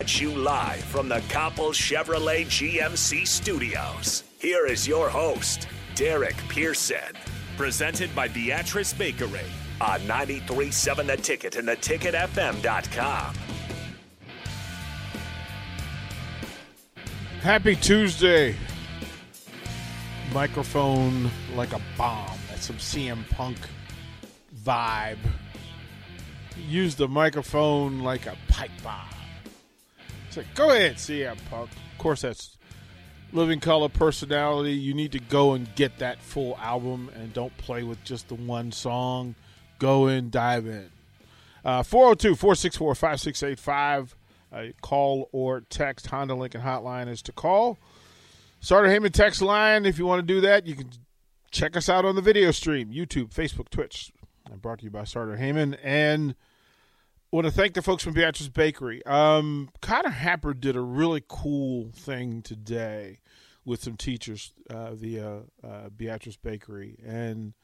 At you live from the Copple Chevrolet GMC studios. Here is your host, Derek Pearson. Presented by Beatrice Bakery on 93.7 The Ticket and theticketfm.com. Happy Tuesday. Microphone like a bomb. That's some CM Punk vibe. Use the microphone like a pipe bomb. It's like, go ahead, CM Punk. Of course, that's Living Color Personality. You need to go and get that full album and don't play with just the one song. Go in, dive in. Uh, 402 464 5685. Uh, call or text Honda Lincoln Hotline is to call. Sartor Hamann text line. If you want to do that, you can check us out on the video stream YouTube, Facebook, Twitch. I'm brought to you by Sartor Hamann. And want to thank the folks from Beatrice Bakery. Um, Connor Happer did a really cool thing today with some teachers uh, via uh, Beatrice Bakery. And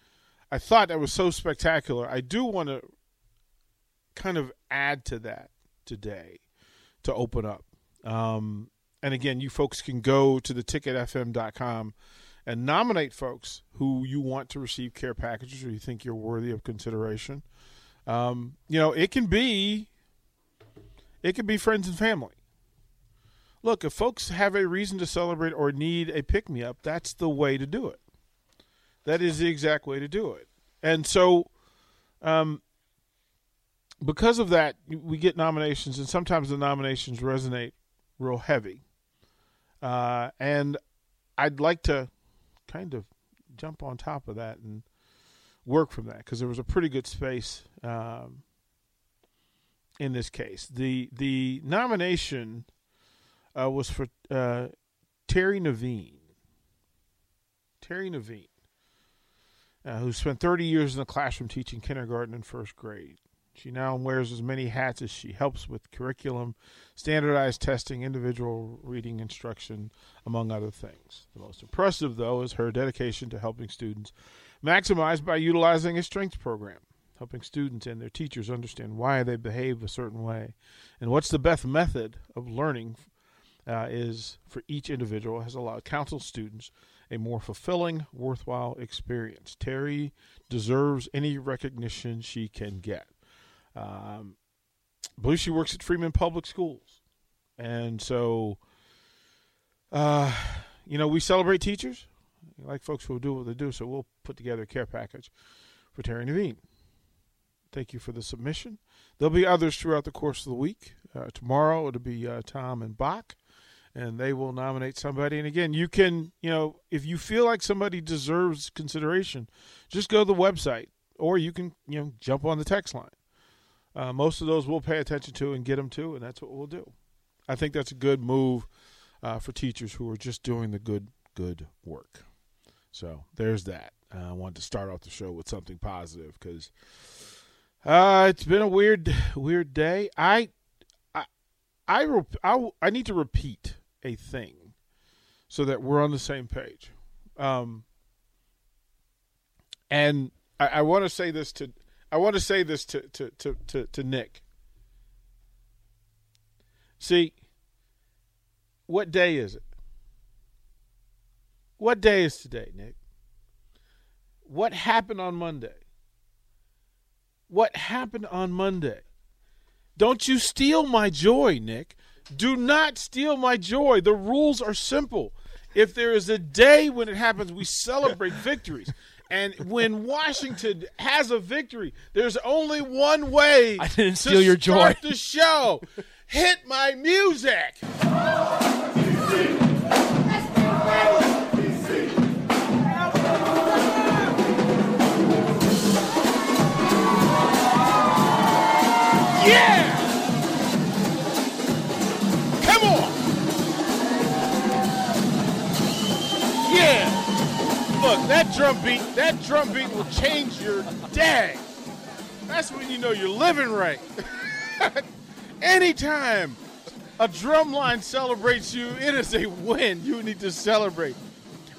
I thought that was so spectacular. I do want to kind of add to that today to open up. Um, and again, you folks can go to the ticketfm.com and nominate folks who you want to receive care packages or you think you're worthy of consideration. Um, you know, it can be it can be friends and family. Look, if folks have a reason to celebrate or need a pick me up, that's the way to do it. That is the exact way to do it. And so um, because of that, we get nominations, and sometimes the nominations resonate real heavy. Uh, and I'd like to kind of jump on top of that and work from that because there was a pretty good space um, in this case. The the nomination uh, was for uh, Terry Naveen. Terry Naveen, uh, who spent 30 years in the classroom teaching kindergarten and first grade. She now wears as many hats as she helps with curriculum, standardized testing, individual reading instruction, among other things. The most impressive, though, is her dedication to helping students maximize by utilizing a strengths program, helping students and their teachers understand why they behave a certain way and what's the best method of learning uh, is for each individual has allowed counsel students a more fulfilling, worthwhile experience. Terry deserves any recognition she can get. Um, she works at Freeman Public Schools. And so, uh, you know, we celebrate teachers. Like folks who do what they do. So we'll put together a care package for Terry Naveen. Thank you for the submission. There'll be others throughout the course of the week. Uh, tomorrow it'll be uh, Tom and Bach, and they will nominate somebody. And again, you can, you know, if you feel like somebody deserves consideration, just go to the website, or you can, you know, jump on the text line. Uh, most of those we'll pay attention to and get them to, and that's what we'll do. I think that's a good move uh, for teachers who are just doing the good, good work. So there's that. Uh, I wanted to start off the show with something positive because uh, it's been a weird, weird day. I, I, I, I, I need to repeat a thing so that we're on the same page. Um, and I, I want to say this to I want to say this to, to, to, to, to Nick. See, what day is it? What day is today, Nick? What happened on Monday? What happened on Monday? Don't you steal my joy, Nick. Do not steal my joy. The rules are simple. If there is a day when it happens, we celebrate victories. And when Washington has a victory, there's only one way I didn't to steal your joy. start the show. Hit my music. that drum beat, that drum beat will change your day. That's when you know you're living right. Anytime a drum line celebrates you, it is a win. You need to celebrate.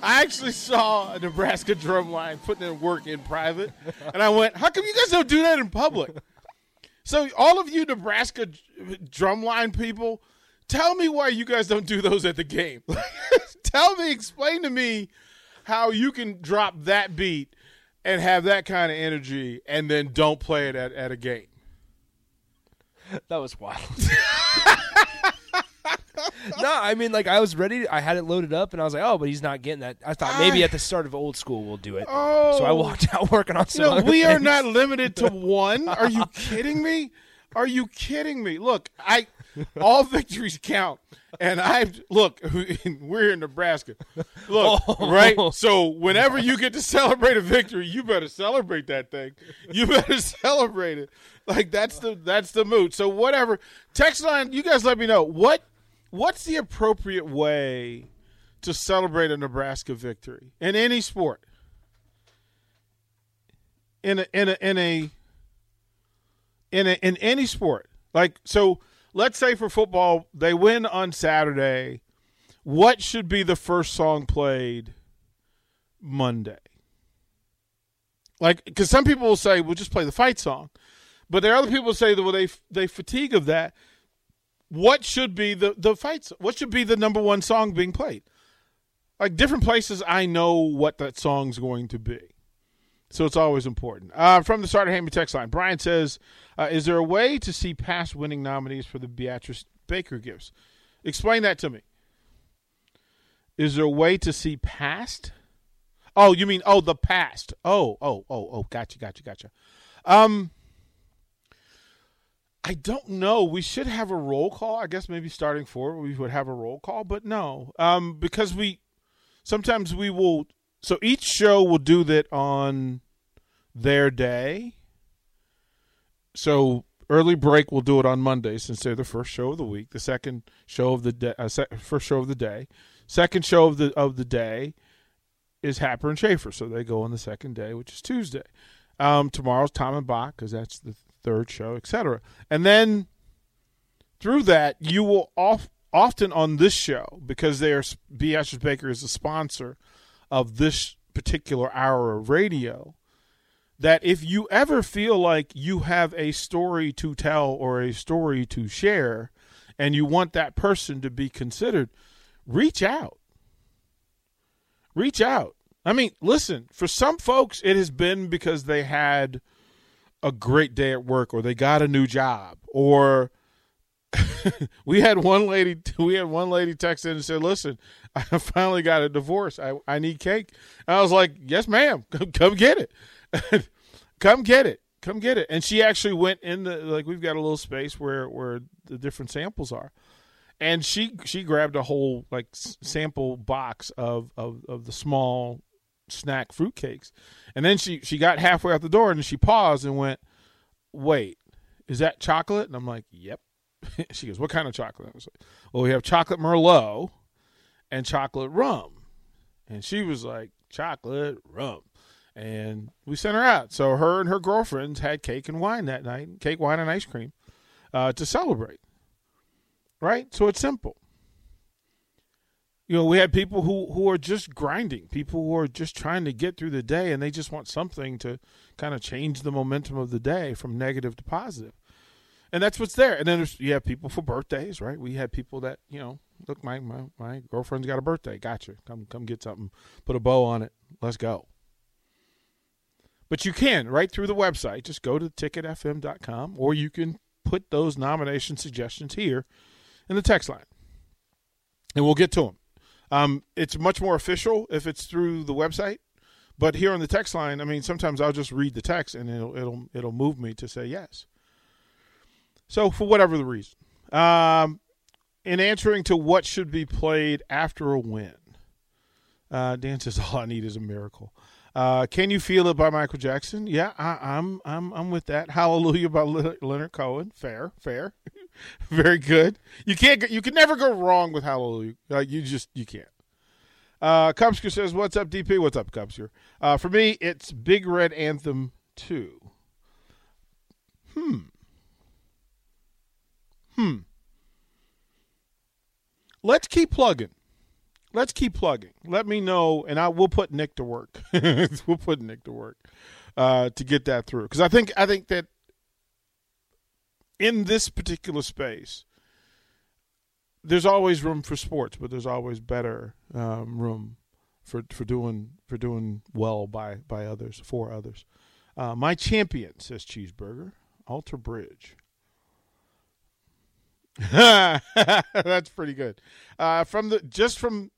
I actually saw a Nebraska drum line putting in work in private, and I went, "How come you guys don't do that in public?" So, all of you Nebraska drumline people, tell me why you guys don't do those at the game. tell me, explain to me how you can drop that beat and have that kind of energy and then don't play it at, at a game. That was wild. no, I mean, like I was ready. I had it loaded up, and I was like, "Oh, but he's not getting that." I thought maybe ah. at the start of old school we'll do it. Oh. So I oh. walked out working on You some. know, other we are not limited to one. Are you kidding me? Are you kidding me? Look, I all victories count. And I look, we're in Nebraska. Look, Oh. right? So whenever you get to celebrate a victory, you better celebrate that thing. You better celebrate it. Like that's the that's the mood. So whatever. Text line, you guys let me know. What what's the appropriate way to celebrate a Nebraska victory in any sport? in a in a in a in a in any sport. Like so let's say for football they win on Saturday. What should be the first song played Monday? Like cuz some people will say we'll just play the fight song. But there are other people who say that well they they fatigue of that. What should be the the fight so- what should be the number one song being played? Like different places I know what that song's going to be. So it's always important. Uh, from the Sartor Hamann text line, Brian says, uh, "Is there a way to see past winning nominees for the Beatrice Bakery gifts? Explain that to me. Is there a way to see past? Oh, you mean oh the past? Oh, oh, oh, oh. Gotcha, gotcha, gotcha. Um, I don't know. We should have a roll call. I guess maybe starting forward we would have a roll call, but no, um, because we sometimes we will. So each show will do that on their day. So early break will do it on Monday since they're the first show of the week. The second show of the day, uh, se- first show of the day, second show of the of the day is Happer and Schaefer. So they go on the second day, which is Tuesday. Um, tomorrow's Tom and Bach because that's the third show, etc. And then through that, you will off, often on this show because they are Beatrice Bakery is a sponsor of this particular hour of radio. That if you ever feel like you have a story to tell or a story to share, and you want that person to be considered, reach out. Reach out. I mean, listen, for some folks, it has been because they had a great day at work or they got a new job or we had one lady we had one lady text in and said listen i finally got a divorce. I, I need cake. And i was like yes ma'am. Come, come get it. Come get it. Come get it. And she actually went in the like we've got a little space where where the different samples are. And she she grabbed a whole like sample box of of, of the small snack fruitcakes. And then she she got halfway out the door and she paused and went wait is that chocolate? And i'm like yep she goes what kind of chocolate? I was like well we have chocolate merlot and chocolate rum. And she was like chocolate rum. And we sent her out. So her and her girlfriends had cake and wine that night cake wine and ice cream uh, to celebrate right? So it's simple. You know, we had people who, who are just grinding, people who are just trying to get through the day, and they just want something to kind of change the momentum of the day from negative to positive. And that's what's there. And then you have people for birthdays, right? We had people that, you know, look, my, my, my girlfriend's got a birthday. Gotcha. Come, come get something. Put a bow on it. Let's go. But you can, right through the website. Just go to ticketfm.com, or you can put those nomination suggestions here in the text line, and we'll get to them. Um, it's much more official if it's through the website, but here on the text line, I mean, sometimes I'll just read the text and it'll it'll it'll move me to say yes. So for whatever the reason, um, in answering to what should be played after a win, uh, Dan says all I need is a miracle. Uh, Can you feel it by Michael Jackson? Yeah, I, am I'm, I'm I'm with that. Hallelujah by Leonard Cohen. Fair, fair, very good. You can't you can never go wrong with Hallelujah. Uh, you just you can't. Uh, Cubsker says, "What's up, DP? What's up, Cubsker?" Uh, for me, it's Big Red Anthem two. Hmm. Hmm. Let's keep plugging let's keep plugging. Let me know, and I will put Nick to work. we'll put Nick to work uh, to get that through because I think I think that in this particular space, there's always room for sports, but there's always better um, room for for doing for doing well by by others for others. Uh, my champion says cheeseburger, Alter Bridge. That's pretty good. Uh, from the just from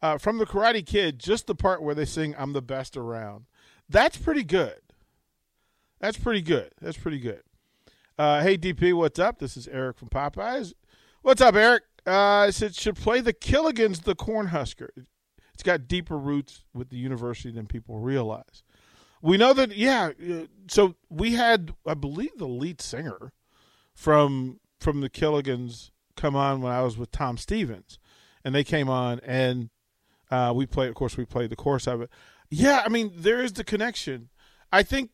uh, from the Karate Kid, just the part where they sing "I'm the best around." That's pretty good. That's pretty good. That's pretty good. Uh, hey DP, what's up? This is Eric from Popeyes. What's up, Eric? Uh, I said should play the Killigans, the Cornhusker. It's got deeper roots with the university than people realize. We know that, yeah. Uh, so we had, I believe, the lead singer from from the Killigans come on when I was with Tom Stevens, and they came on and uh, we play, of course, we played the course of it. Yeah, I mean, there is the connection. I think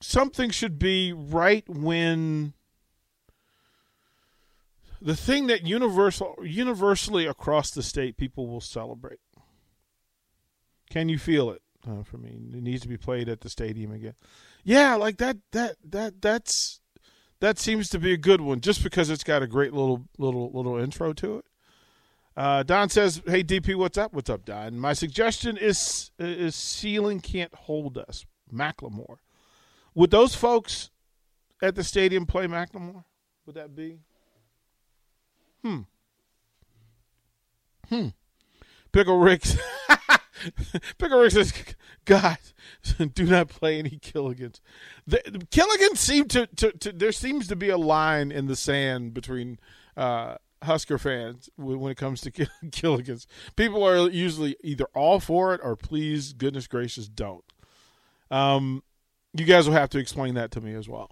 something should be right when the thing that universal universally across the state people will celebrate. Can you feel it? Uh, for me, it needs to be played at the stadium again. Yeah, like that. That that that's that seems to be a good one, just because it's got a great little little little intro to it. Uh, Don says, "Hey DP, what's up? What's up, Don? My suggestion is is ceiling can't hold us, Macklemore. Would those folks at the stadium play Macklemore? Would that be? Hmm. Hmm. Pickle Rick. Pickle Rick says, "God, do not play any Killigans." The, Killigans seem to, to, to, There seems to be a line in the sand between." Uh, Husker fans when it comes to Killigans. People are usually either all for it or please, goodness gracious, don't. Um, you guys will have to explain that to me as well.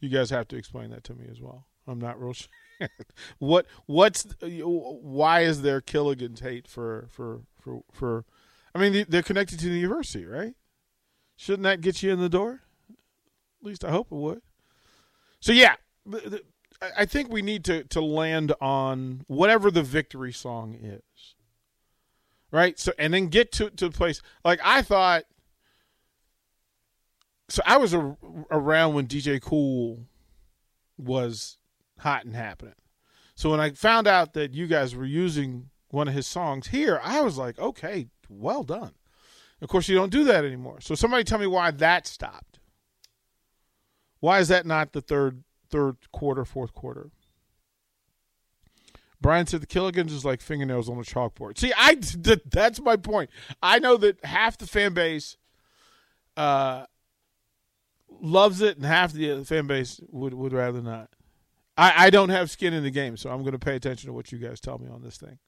You guys have to explain that to me as well. I'm not real sure. what what's why is there Killigans hate for for for for? I mean, they're connected to the university, right? Shouldn't that get you in the door? At least I hope it would. So yeah, I think we need to to land on whatever the victory song is, right? So and then get to to the place like I thought. So I was a, around when DJ Kool was hot and happening. So when I found out that you guys were using one of his songs here, I was like, okay, well done. Of course, you don't do that anymore. So somebody tell me why that stopped. Why is that not the third third quarter, fourth quarter. Brian said the Killigans is like fingernails on a chalkboard. See, I that's my point. I know that half the fan base uh, loves it, and half the fan base would would rather not. I, I don't have skin in the game, so I'm going to pay attention to what you guys tell me on this thing.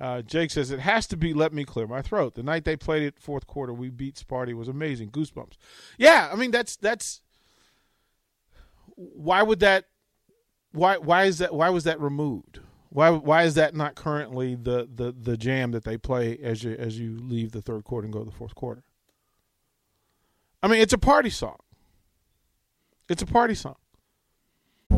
Uh, Jake says it has to be "Let Me Clear My Throat." The night they played it, fourth quarter, we beat Sparty was amazing. Goosebumps. Yeah, I mean that's that's why would that? Why why is that? Why was that removed? Why why is that not currently the, the, the jam that they play as you as you leave the third quarter and go to the fourth quarter? I mean, it's a party song. It's a party song.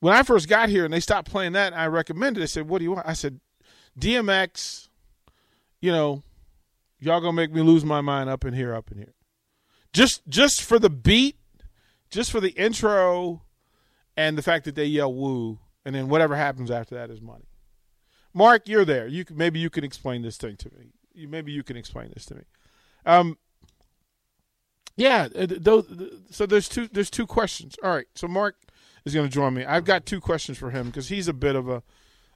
When I first got here and they stopped playing that, I recommended. They said, "What do you want?" I said, "DMX." You know, y'all gonna make me lose my mind up in here, up in here. Just just for the beat, just for the intro, and the fact that they yell "woo," and then whatever happens after that is money. Mark, you're there. You can, maybe you can explain this thing to me. You, maybe you can explain this to me. Um, yeah. uh, so there's two. There's two questions. All right. So Mark is going to join me. I've got two questions for him because he's a bit of a,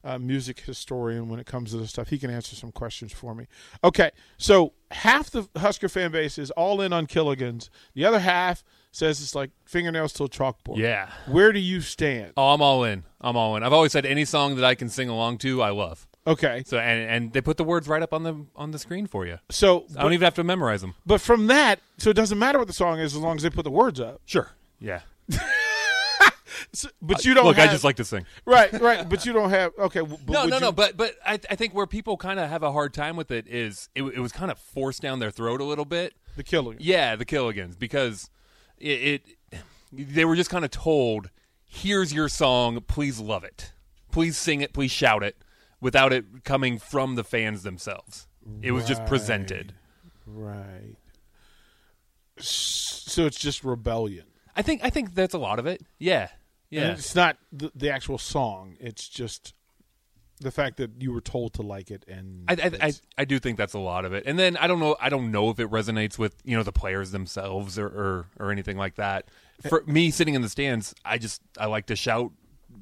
uh music historian when it comes to this stuff. He can answer some questions for me. Okay. So half the Husker fan base is all in on Killigans. The other half says it's like fingernails to a chalkboard. Yeah. Where do you stand? Oh, I'm all in. I'm all in. I've always said any song that I can sing along to, I love. Okay. So and and they put the words right up on the on the screen for you. So, I don't even have to memorize them. But from that, so it doesn't matter what the song is as long as they put the words up. Sure. Yeah. So- but you uh, don't Look, have, I just like to sing. right, right. But you don't have okay. But no, no, you- no. But but I, I think where people kind of have a hard time with it is it, it was kind of forced down their throat a little bit. the Killigans. Yeah, the Killigans because it, it they were just kind of told, "Here's your song. Please love it. Please sing it. Please shout it." Without it coming from the fans themselves, it was just presented. Right. So it's just rebellion. I think I think that's a lot of it. Yeah, yeah. And it's not the, the actual song. It's just the fact that you were told to like it, and I, I, I, I do think that's a lot of it, and then I don't know I don't know if it resonates with you know the players themselves or or, or anything like that. Eh For me, sitting in the stands, I just I like to shout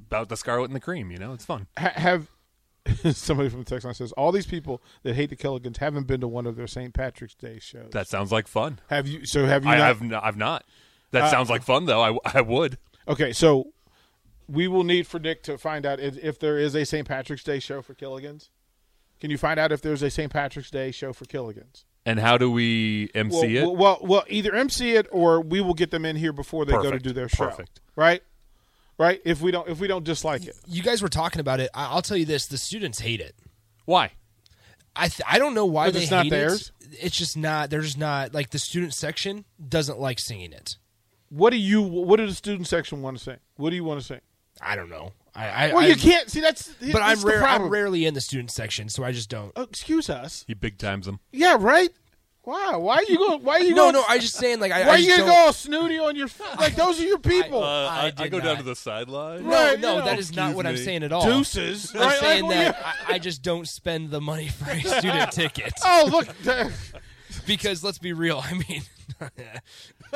about the Scarlet and the Cream. You know, it's fun. have somebody from the text line says all these people that hate the Killigans haven't been to one of their St. Patrick's Day shows. That sounds like fun. have you? So have you? I not, have not, I've not. That uh, sounds like fun though. I, I would. Okay, so we will need for Nick to find out if, if there is a St. Patrick's Day show for Killigans. Can you find out if there's a St. Patrick's Day show for Killigans? And how do we MC well, it? Well, well, well, either MC it or we will get them in here before they go to do their show. Perfect. Right? Right? If we don't if we don't dislike it. You guys were talking about it. I- I'll tell you this: the students hate it. Why? I th- I don't know why they it's not hate theirs? it. It's just not. They're just not like the student section doesn't like singing it. What do you what do the student section want to sing? What do you want to sing? I don't know. I, I Well, I, you can't see that's But that's I'm rare. I'm rarely in the student section, so I just don't. Oh, excuse us. He big times them. Yeah, right? Wow. Why are you going why are you No, going no. I just saying like I. Why I are you gonna go all snooty on your like those are your people. Uh, I go not. Down to the sideline. No, Right, no, you know. that is not Excuse what I'm saying at all. Deuces. I'm right? saying Like, that yeah. I, I just don't spend the money for a student ticket Oh, look. because let's be real. I mean,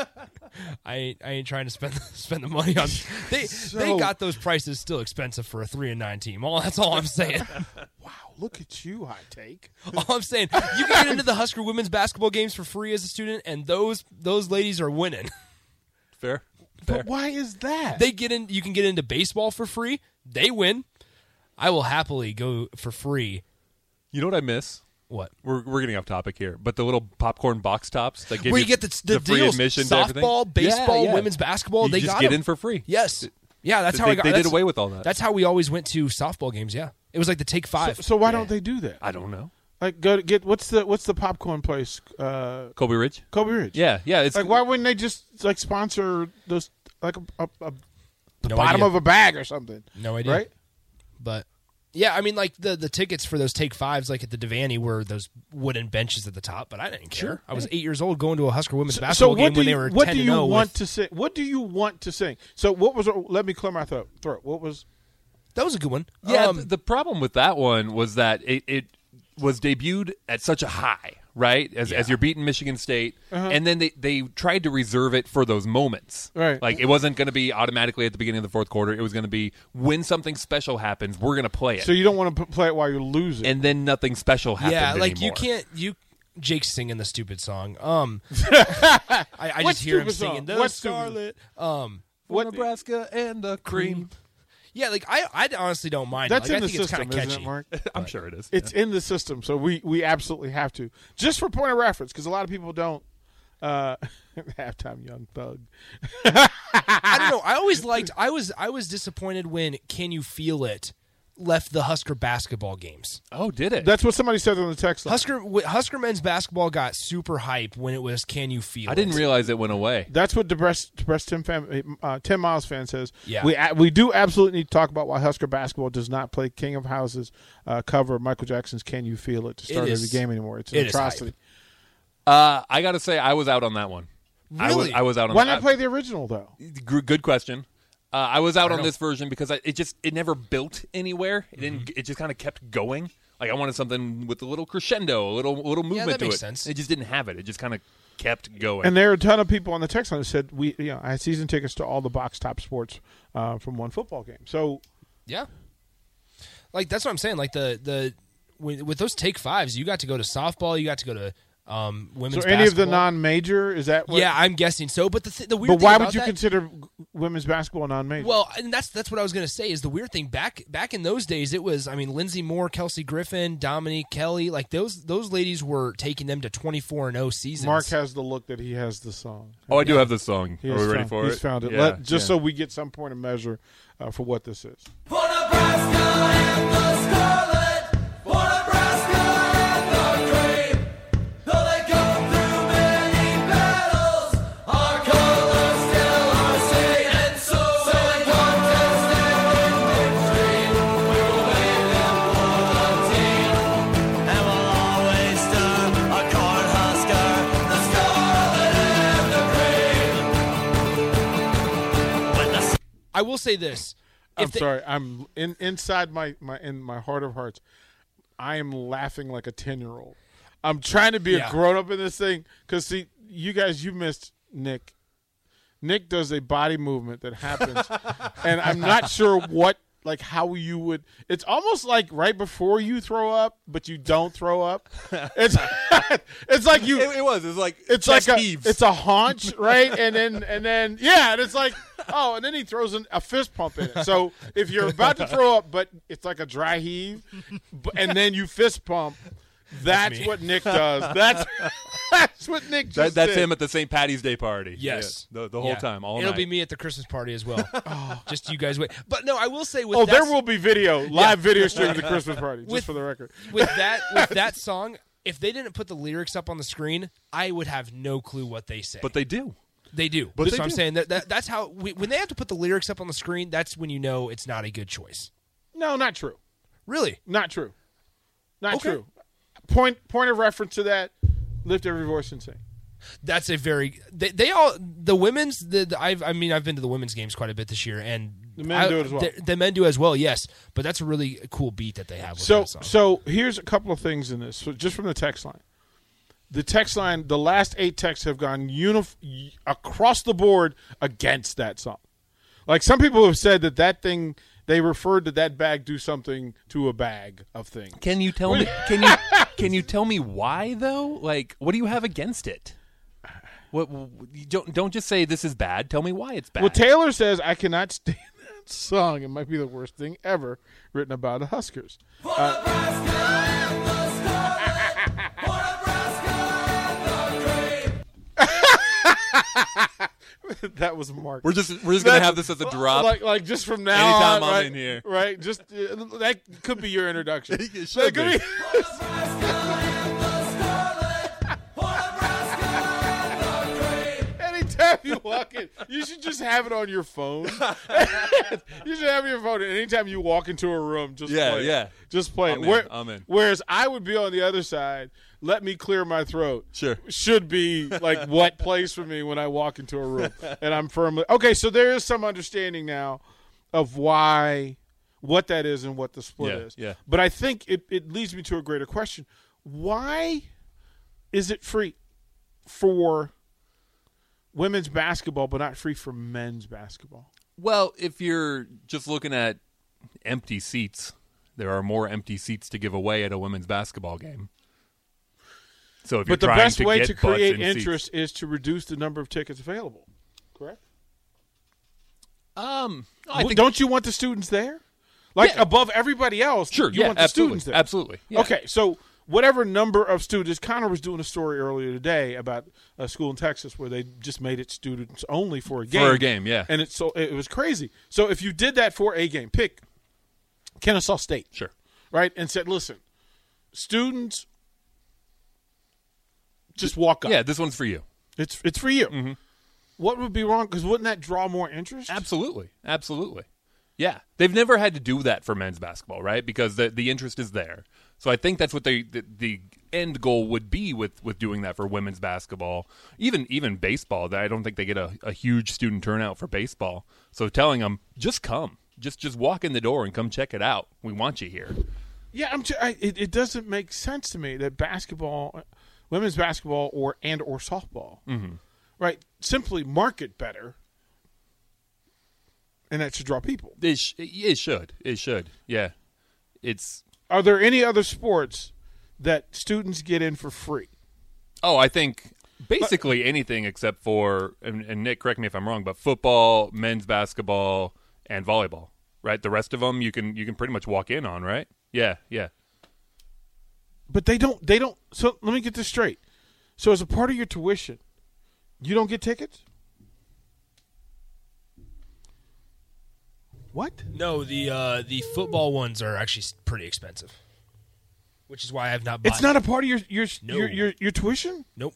I ain't, I ain't trying to spend spend the money on. They they got those prices still expensive for a three and nine team. All that's all I'm saying. wow, look at you, hot take. all I'm saying, you can get into the Husker women's basketball games for free as a student, and those those ladies are winning. Fair. Fair. But why is that? They get in. You can get into baseball for free. They win. I will happily go for free. You know what I miss? What? We're, we're getting off topic here, but the little popcorn box tops that give Where you you get the, the, free deals, admission to softball, baseball, Yeah, yeah. women's basketball. You they just got get 'em. in for free. Yes. Yeah, that's how they, I got. they did away with all that. That's how we always went to softball games. Yeah, it was like the take five. so, so why don't they do that? I don't know. Like, go to get what's the what's the popcorn place? Uh, Colby Ridge. Colby Ridge. Yeah, yeah. It's Like, why wouldn't they just like sponsor those like a, a, a the No bottom idea. of a bag or something? no idea. Right? But yeah, I mean, like the the tickets for those take fives, like at the Devaney, were those wooden benches at the top. But I didn't care. I was eight years old going to a Husker women's So basketball what game when you, they were what ten do and you zero. want with- to sing? What do you want to sing? So what was? Let me clear my throat. Throat. What was? That was a good one. Yeah, Um, th- the problem with that one was that it, it was debuted at such a high, right? As, as you're beating Michigan State, and then they, they tried to reserve it for those moments. Right. Like it wasn't going to be automatically at the beginning of the fourth quarter. It was going to be when something special happens, we're going to play it, So you don't want to p- play it while you're losing. and then nothing special happens. yeah, like you can't you. Jake's singing the stupid song. Um, I, I just hear him stupid song? singing the What stupid- Scarlet. Um, For Nebraska and the cream. Yeah, like I, I honestly don't mind. That's it. Like, in I the think system, it's kind of isn't catchy. it, Mark? I'm sure it is. It's in the system, so we we absolutely have to. Just for point of reference, because a lot of people don't. Uh, halftime young thug. I don't know. I always liked. I was I was disappointed when "Can You Feel It" left the Husker basketball games. Oh, did it? That's what somebody said on the text line. Husker Husker men's basketball got super hype when it was "Can you feel?" I didn't it? realize it went away. That's what depressed, depressed Tim fan, uh, Tim Miles fan says. Yeah. we we do absolutely need to talk about why Husker basketball does not play King of Houses uh, cover Michael Jackson's "Can You Feel It" to start It every is- game anymore. It's an it is atrocity. Uh, I got to say, I was out on that one. I was, Really? I was out on Why that. not play the original though? Gr- Good question. Uh, I was out on know. this version because I, it just it never built anywhere. It didn't. Mm-hmm. It just kind of kept going. Like I wanted something with a little crescendo, a little little movement that to makes it. sense. It just didn't have it. It just kind of kept going. And there are a ton of people on the text line who said we, you know, I had season tickets to all the box top sports uh, from one football game. So Yeah, like that's what I'm saying. Like the the with, with those take fives, you got to go to softball, you got to go to um, So women's. any of the non-major is that? What, yeah, I'm guessing so. But the th- the weird. But why about would you that- consider women's basketball non-major? Well, and that's that's what I was going to say. Is the weird thing back back in those days? It was I mean Lindsey Moore, Kelsey Griffin, Dominique Kelley, like those those ladies were taking them to 24 and 0 seasons. Mark has the look that he has the song. oh, I do have the song. He Are has we ready found, for he's it? He's found it. Yeah, Let, just yeah. so we get some point of measure uh, for what this is. Will say this. I'm they- sorry. I'm in inside my, my in my heart of hearts. I am laughing like a ten year old. I'm trying to be Yeah. a grown up in this thing because see, you guys, you missed Nick. Nick does a body movement that happens, and I'm not sure what like how you would. It's almost like right before you throw up, but you don't throw up. It's it's like you. It, it was it's like it's like a, heaves. it's a haunch, right? And then and then yeah, and it's like oh, and then he throws an, a fist pump in it. So if you're about to throw up, but it's like a dry heave, and then you fist pump. That's, me. what Nick does. That's that's what Nick That, that's did. him at the St. Patty's Day party. Yes, Yeah, the, the whole Yeah. time, all It'll night. be me at the Christmas party as well. Oh, just you guys wait. But no, I will say with Oh, that, there will be video, live video stream of the Christmas party, just With- for the record. with that with that song. If they didn't put the lyrics up on the screen, I would have no clue what they say. But they do. they do. But so they I'm do. saying that, that that's how we, when they have to put the lyrics up on the screen, that's when you know it's not a good choice. No, not true. Really? Not true. Not Okay. true. Point point of reference to that. Lift every voice and sing. That's a very they, they all the women's the, the I've I mean I've been to the women's games quite a bit this year and The men I- do it as well. The, the men do as well, yes. But that's a really cool beat that they have. With So that song. so here's a couple of things in this. So just from the text line. The text line, the last eight texts have gone unif- across the board against that song. Like some people have said that that thing they referred to that bag do something to a bag of things. Can you tell me? Can you can you tell me why though? Like, what do you have against it? What you don't don't just say this is bad. Tell me why it's bad. Well, Taylor says I cannot stand that song. It might be the worst thing ever written about the Huskers. Uh, that was Mark. we're just we're just gonna That's- have this as a drop. Like, like just from now Anytime on, I'm right, in here. right? Just uh, that could be your introduction. It should That could be. you walk in, you should just have it on your phone. you should have your phone. and Anytime you walk into a room, just Yeah, play it. yeah. just play I'm it. in, Where- I'm in. Whereas I would be on the other side. Let me clear my throat. Sure. should be like what plays for me when I walk into a room, and I'm firmly okay. So there is some understanding now of why what that is and what the split Yeah, is. yeah. But I think it, it leads me to a greater question: Why is it free for women's basketball, but not free for men's basketball? well, if you're just looking at empty seats, there are more empty seats to give away at a women's basketball game. So if But the best to way to create in seats- interest is to reduce the number of tickets available. Correct. um, I Well, think Don't you want the students there? Like Yeah. above everybody else, sure, you yeah, want the absolutely, students there. absolutely. Yeah. Okay, so whatever number of students, Connor was doing a story earlier today about a school in Texas where they just made it students only for a game. For a game, yeah. and it's so it was crazy. So if you did that for a game, pick Kennesaw State, Sure. right, and said, "Listen, students, just walk up. Yeah, this one's for you. It's it's for you. Mm-hmm. What would be wrong? Because wouldn't that draw more interest? Absolutely. Absolutely. Yeah. They've never had to do that for men's basketball, right? Because the the interest is there. So I think that's what they the, the end goal would be with with doing that for women's basketball. Even even baseball, That I don't think they get a, a huge student turnout for baseball. So telling them just come. Just just walk in the door and come check it out. We want you here. Yeah, I'm. T- I, it, it doesn't make sense to me that basketball, women's basketball, or and or softball, mm-hmm. right? Simply market better, and that should draw people. It, sh- it should. It should. Yeah. It's Are there any other sports that students get in for free? Oh, I think basically anything except for and, and Nick, correct me if I'm wrong, but football, men's basketball, and volleyball. Right, the rest of them you can you can pretty much walk in on. Right? Yeah, yeah. But they don't. They don't. So let me get this straight. So as a part of your tuition, you don't get tickets. What? No, the uh, the football ones are actually pretty expensive, which is why I have not. Bought It's not a part of your your No. your, your, your tuition. Nope.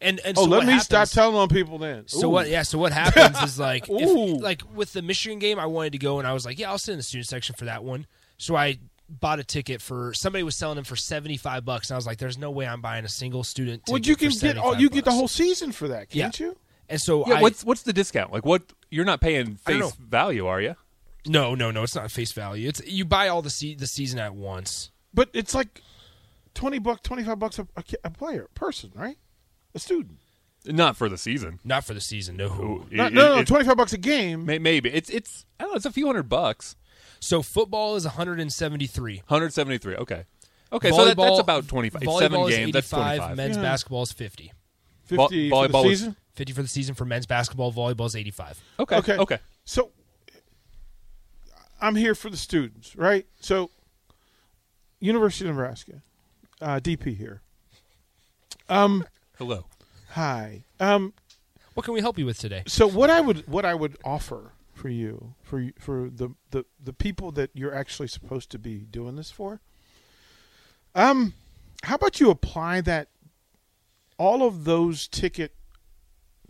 And and Oh, so let what me stop happens- telling on people then. So Ooh. what? Yeah. So what happens is like, Ooh. if, like with the Michigan game, I wanted to go, and I was like, yeah, I'll sit in the student section for that one. So I bought a ticket for somebody was selling them for seventy five bucks, and I was like, there's no way I'm buying a single student. Well, ticket you can for get all 75 you get the bucks. whole season for that, can't Yeah. you? And so Yeah. I, what's what's the discount? Like what? You're not paying I don't face value, are you? No, no, no, it's not face value. It's you buy all the se- the season at once. But it's like twenty bucks, twenty five bucks a, a, ki- a player, person, right? A student. Not for the season. Not for the season, no. Ooh, No, it- no, no, twenty five bucks a game. may- maybe it's it's I don't know. It's a few hundred bucks. So football is 173. 173. Okay. Okay, so that, that's about 25. Volleyball seven is games. That's 85. 25. Men's Yeah. basketball is 50. Fifty Vo- for the volleyball is- season. 50 for the season for men's basketball. Volleyball is 85. Okay. Okay. Okay. So I'm here for the students, right? So University of Nebraska, uh, DP here. Um, Hello. hi. Um, What can we help you with today? so what I would what I would offer for you for for the, the the people that you're actually supposed to be doing this for um how about you apply that all of those ticket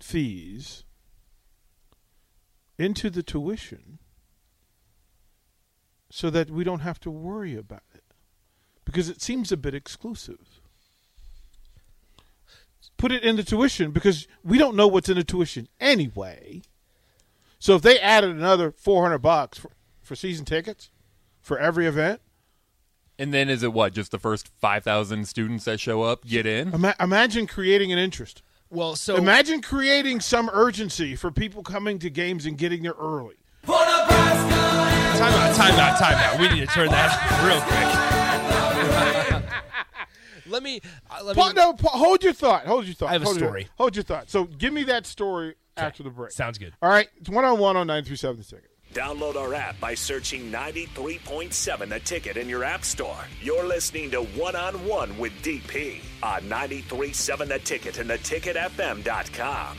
fees into the tuition so that we don't have to worry about it because it seems a bit exclusive put it in the tuition because we don't know what's in the tuition anyway. So if they added another 400 bucks for, for season tickets for every event, And then is it what? Just the first 5,000 students that show up get in? ima- imagine creating an interest. Well, so imagine creating some urgency for people coming to games and getting there early. Time out, time out, time out. We need to turn that real quick. let me uh, let me Pa- no, pa- hold your thought. Hold your thought. I have a hold your- story. hold your thought. So give me that story after the break. Sounds good. All right, it's one on one on nine three seven the ticket. Download our app by searching 93.7 The Ticket in your app store. You're listening to One on One with DP on 93.7 The Ticket and theticketfm.com.